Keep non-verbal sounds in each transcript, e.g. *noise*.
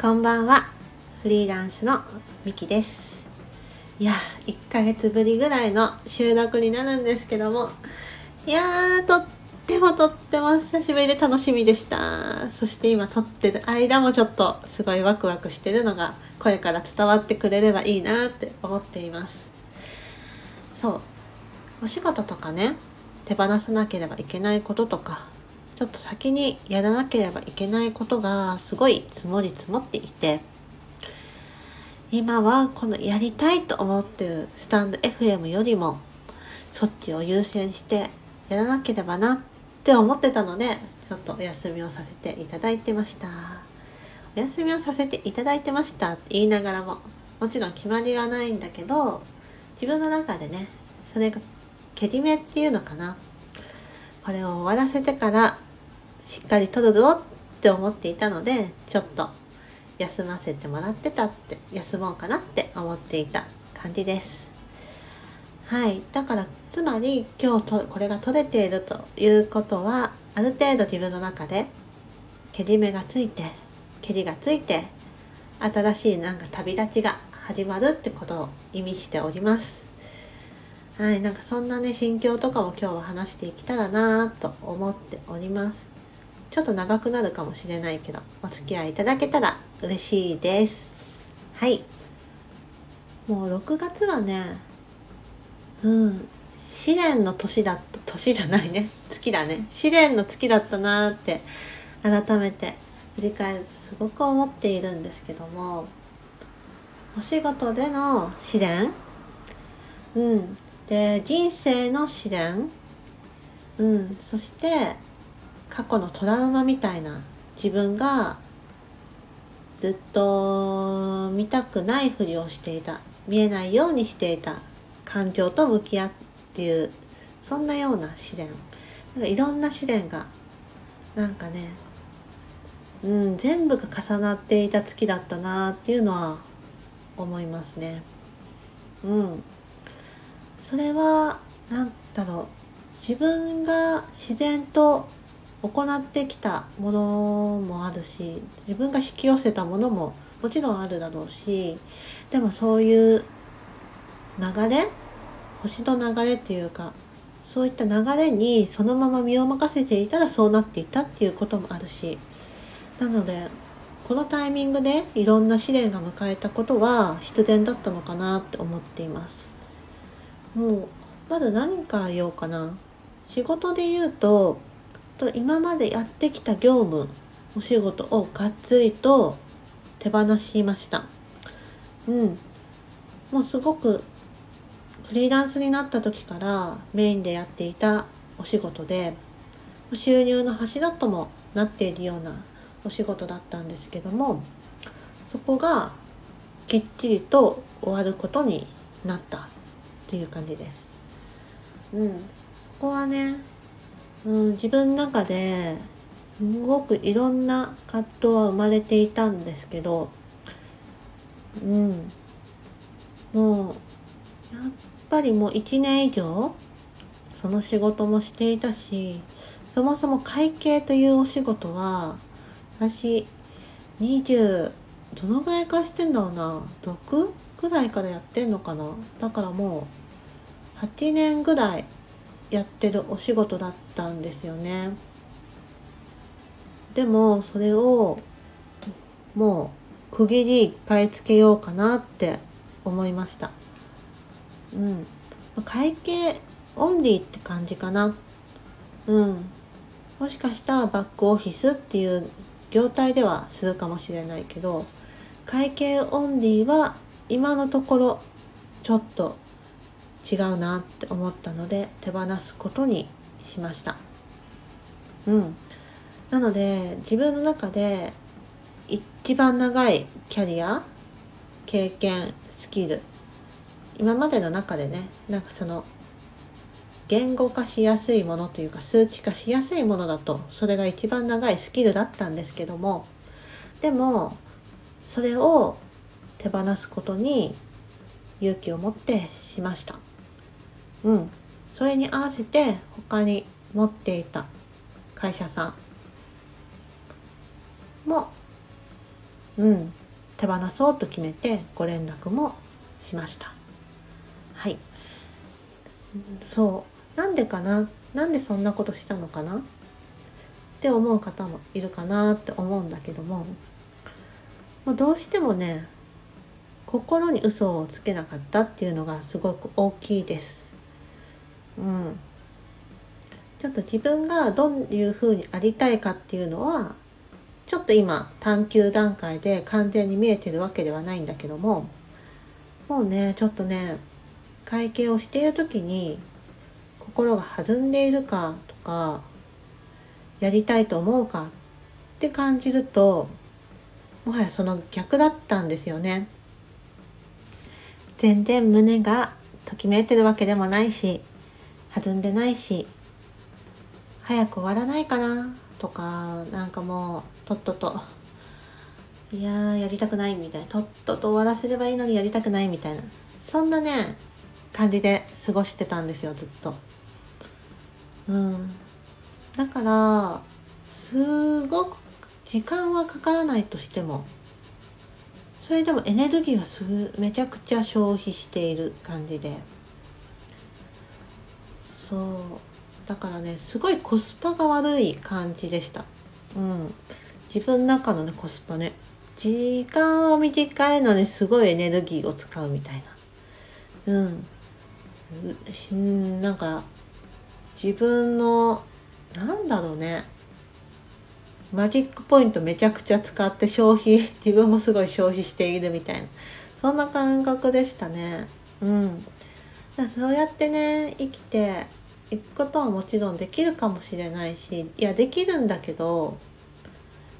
こんばんは。フリーランスのみきです。いや1ヶ月ぶりぐらいの収録になるんですけども。いやーとってもとっても久しぶりで楽しみでした。そして今撮ってる間もちょっとすごいワクワクしてるのが声から伝わってくれればいいなって思っています。そう。お仕事とかね手放さなければいけないこととかちょっと先にやらなければいけないことがすごい積もり積もっていて今はこのやりたいと思ってるスタンド FM よりもそっちを優先してやらなければなって思ってたのでちょっとお休みをさせていただいてました。お休みをさせていただいてました。って言いながらももちろん決まりはないんだけど自分の中でねそれがけりめっていうのかな。これを終わらせてからしっかり撮るぞって思っていたのでちょっと休ませてもらってたって休もうかなって思っていた感じです。はい。だからつまり今日とこれが取れているということはある程度自分の中でけり目がついてけりがついて新しいなんか旅立ちが始まるってことを意味しております。はい。なんかそんなね心境とかも今日は話していけたらなと思っております。ちょっと長くなるかもしれないけどお付き合いいただけたら嬉しいです。はい。もう6月はねうん。試練の年だった年じゃないね。月だね。試練の月だったなーって改めて振り返るとすごく思っているんですけどもお仕事での試練？うん。で人生の試練？うん。そして過去のトラウマみたいな自分がずっと見たくないふりをしていた見えないようにしていた感情と向き合っていうそんなような試練。なんかいろんな試練がなんかねうん全部が重なっていた月だったなっていうのは思いますね。うん。それは何だろう。自分が自然と行ってきたものもあるし自分が引き寄せたものももちろんあるだろうしでもそういう流れ星の流れっていうかそういった流れにそのまま身を任せていたらそうなっていたっていうこともあるしなのでこのタイミングでいろんな試練が迎えたことは必然だったのかなって思っています。もうまだ何か言おうかな。仕事で言うとと今までやってきた業務お仕事をがっつりと手放しました。うん。もうすごくフリーランスになった時からメインでやっていたお仕事で収入の柱ともなっているようなお仕事だったんですけどもそこがきっちりと終わることになったっていう感じです。うん、ここはねうん、自分の中ですごくいろんな葛藤は生まれていたんですけど、うん、もうやっぱりもう1年以上その仕事もしていたしそもそも会計というお仕事は私20どのぐらいかしてんだろうな6ぐらいからやってんのかな。だからもう8年ぐらいやってるお仕事だったんですよね。でもそれをもう区切り一回つけようかなって思いました。うん。会計オンリーって感じかな。うん。もしかしたらバックオフィスっていう業態ではするかもしれないけど会計オンリーは今のところちょっと違うなって思ったので手放すことにしました。うん。なので自分の中で一番長いキャリア経験スキル今までの中でねなんかその言語化しやすいものというか数値化しやすいものだとそれが一番長いスキルだったんですけどもでもそれを手放すことに勇気を持ってしました。うん。それに合わせて他に持っていた会社さんもうん手放そうと決めてご連絡もしました。はい。そう。なんでかな？なんでそんなことしたのかな？って思う方もいるかなって思うんだけどももうどうしてもね心に嘘をつけなかったっていうのがすごく大きいです。うん。ちょっと自分がどういうふうにありたいかっていうのはちょっと今探求段階で完全に見えてるわけではないんだけどももうねちょっとね会計をしている時に心が弾んでいるかとかやりたいと思うかって感じるともはやその逆だったんですよね。全然胸がときめいてるわけでもないし弾んでないし早く終わらないかなとかなんかもうとっとといややりたくないみたいなとっとと終わらせればいいのにやりたくないみたいなそんなね感じで過ごしてたんですよずっと。うん。だからすごく時間はかからないとしてもそれでもエネルギーはすめちゃくちゃ消費している感じで。そう。だからねすごいコスパが悪い感じでした。うん。自分の中のねコスパね。時間は短いのにすごいエネルギーを使うみたいな。うん。なんか自分のなんだろうね。マジックポイントめちゃくちゃ使って消費 *laughs* 自分もすごい消費しているみたいな。そんな感覚でしたね。うん。そうやってね生きていくことはもちろんできるかもしれないしいやできるんだけど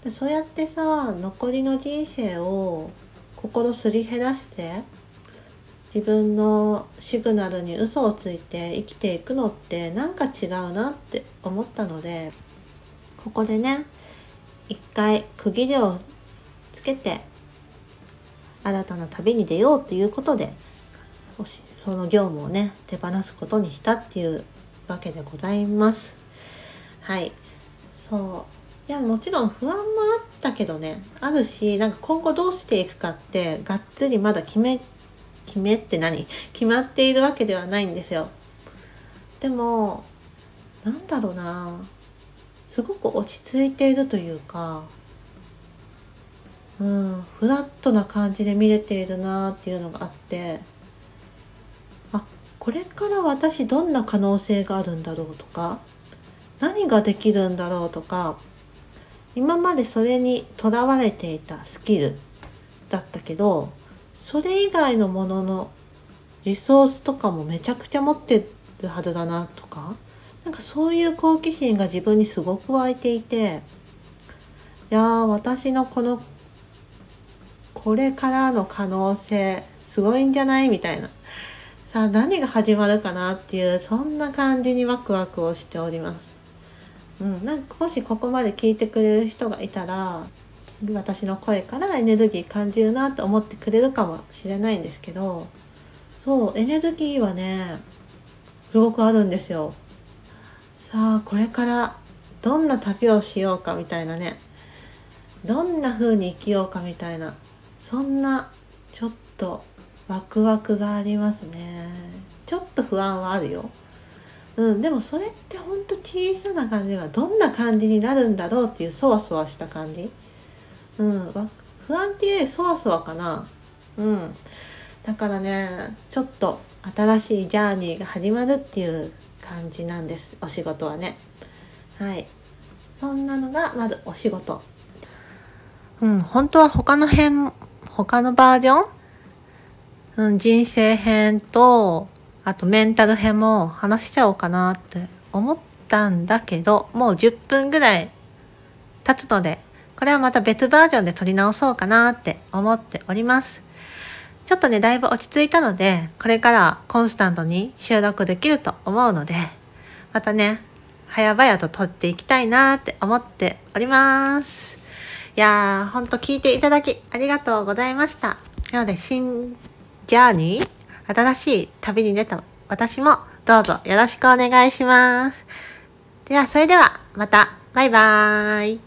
そうやってさ残りの人生を心すり減らして自分のシグナルに嘘をついて生きていくのってなんか違うなって思ったのでここでね一回区切りをつけて新たな旅に出ようということでその業務をね手放すことにしたっていうわけでございます。はい。そう。いやもちろん不安もあったけどね。あるしなんか今後どうしていくかってがっつりまだ決め決めって何？決まっているわけではないんですよ。でもなんだろうな。すごく落ち着いているというかうんフラットな感じで見れているなっていうのがあって。これから私どんな可能性があるんだろうとか何ができるんだろうとか今までそれにとらわれていたスキルだったけどそれ以外のもののリソースとかもめちゃくちゃ持ってるはずだなとかなんかそういう好奇心が自分にすごく湧いていていやー私のこのこれからの可能性すごいんじゃない？みたいな。さあ何が始まるかなっていうそんな感じにワクワクをしております。うん、なんかもしここまで聞いてくれる人がいたら私の声からエネルギー感じるなと思ってくれるかもしれないんですけどそうエネルギーはねすごくあるんですよさあこれからどんな旅をしようかみたいなねどんな風に生きようかみたいなそんなちょっとワクワクがありますね。ちょっと不安はあるよ。うんでもそれってほんと小さな感じがどんな感じになるんだろうっていうそわそわした感じ。うん不安っていうよりそわそわかな。うん。だからねちょっと新しいジャーニーが始まるっていう感じなんです。お仕事はね。はい。そんなのがまずお仕事。うん本当は他の辺他のバージョン、うん、人生編とあとメンタル編も話しちゃおうかなって思ったんだけどもう10分ぐらい経つのでこれはまた別バージョンで撮り直そうかなって思っておりますちょっとね、だいぶ落ち着いたので、これからコンスタントに収録できると思うので、またね、早々と撮っていきたいなって思っております。いやー、ほんと聞いていただきありがとうございました。なので、新ジャーニー？新しい旅に出た私もどうぞよろしくお願いします。では、それではまた、バイバーイ。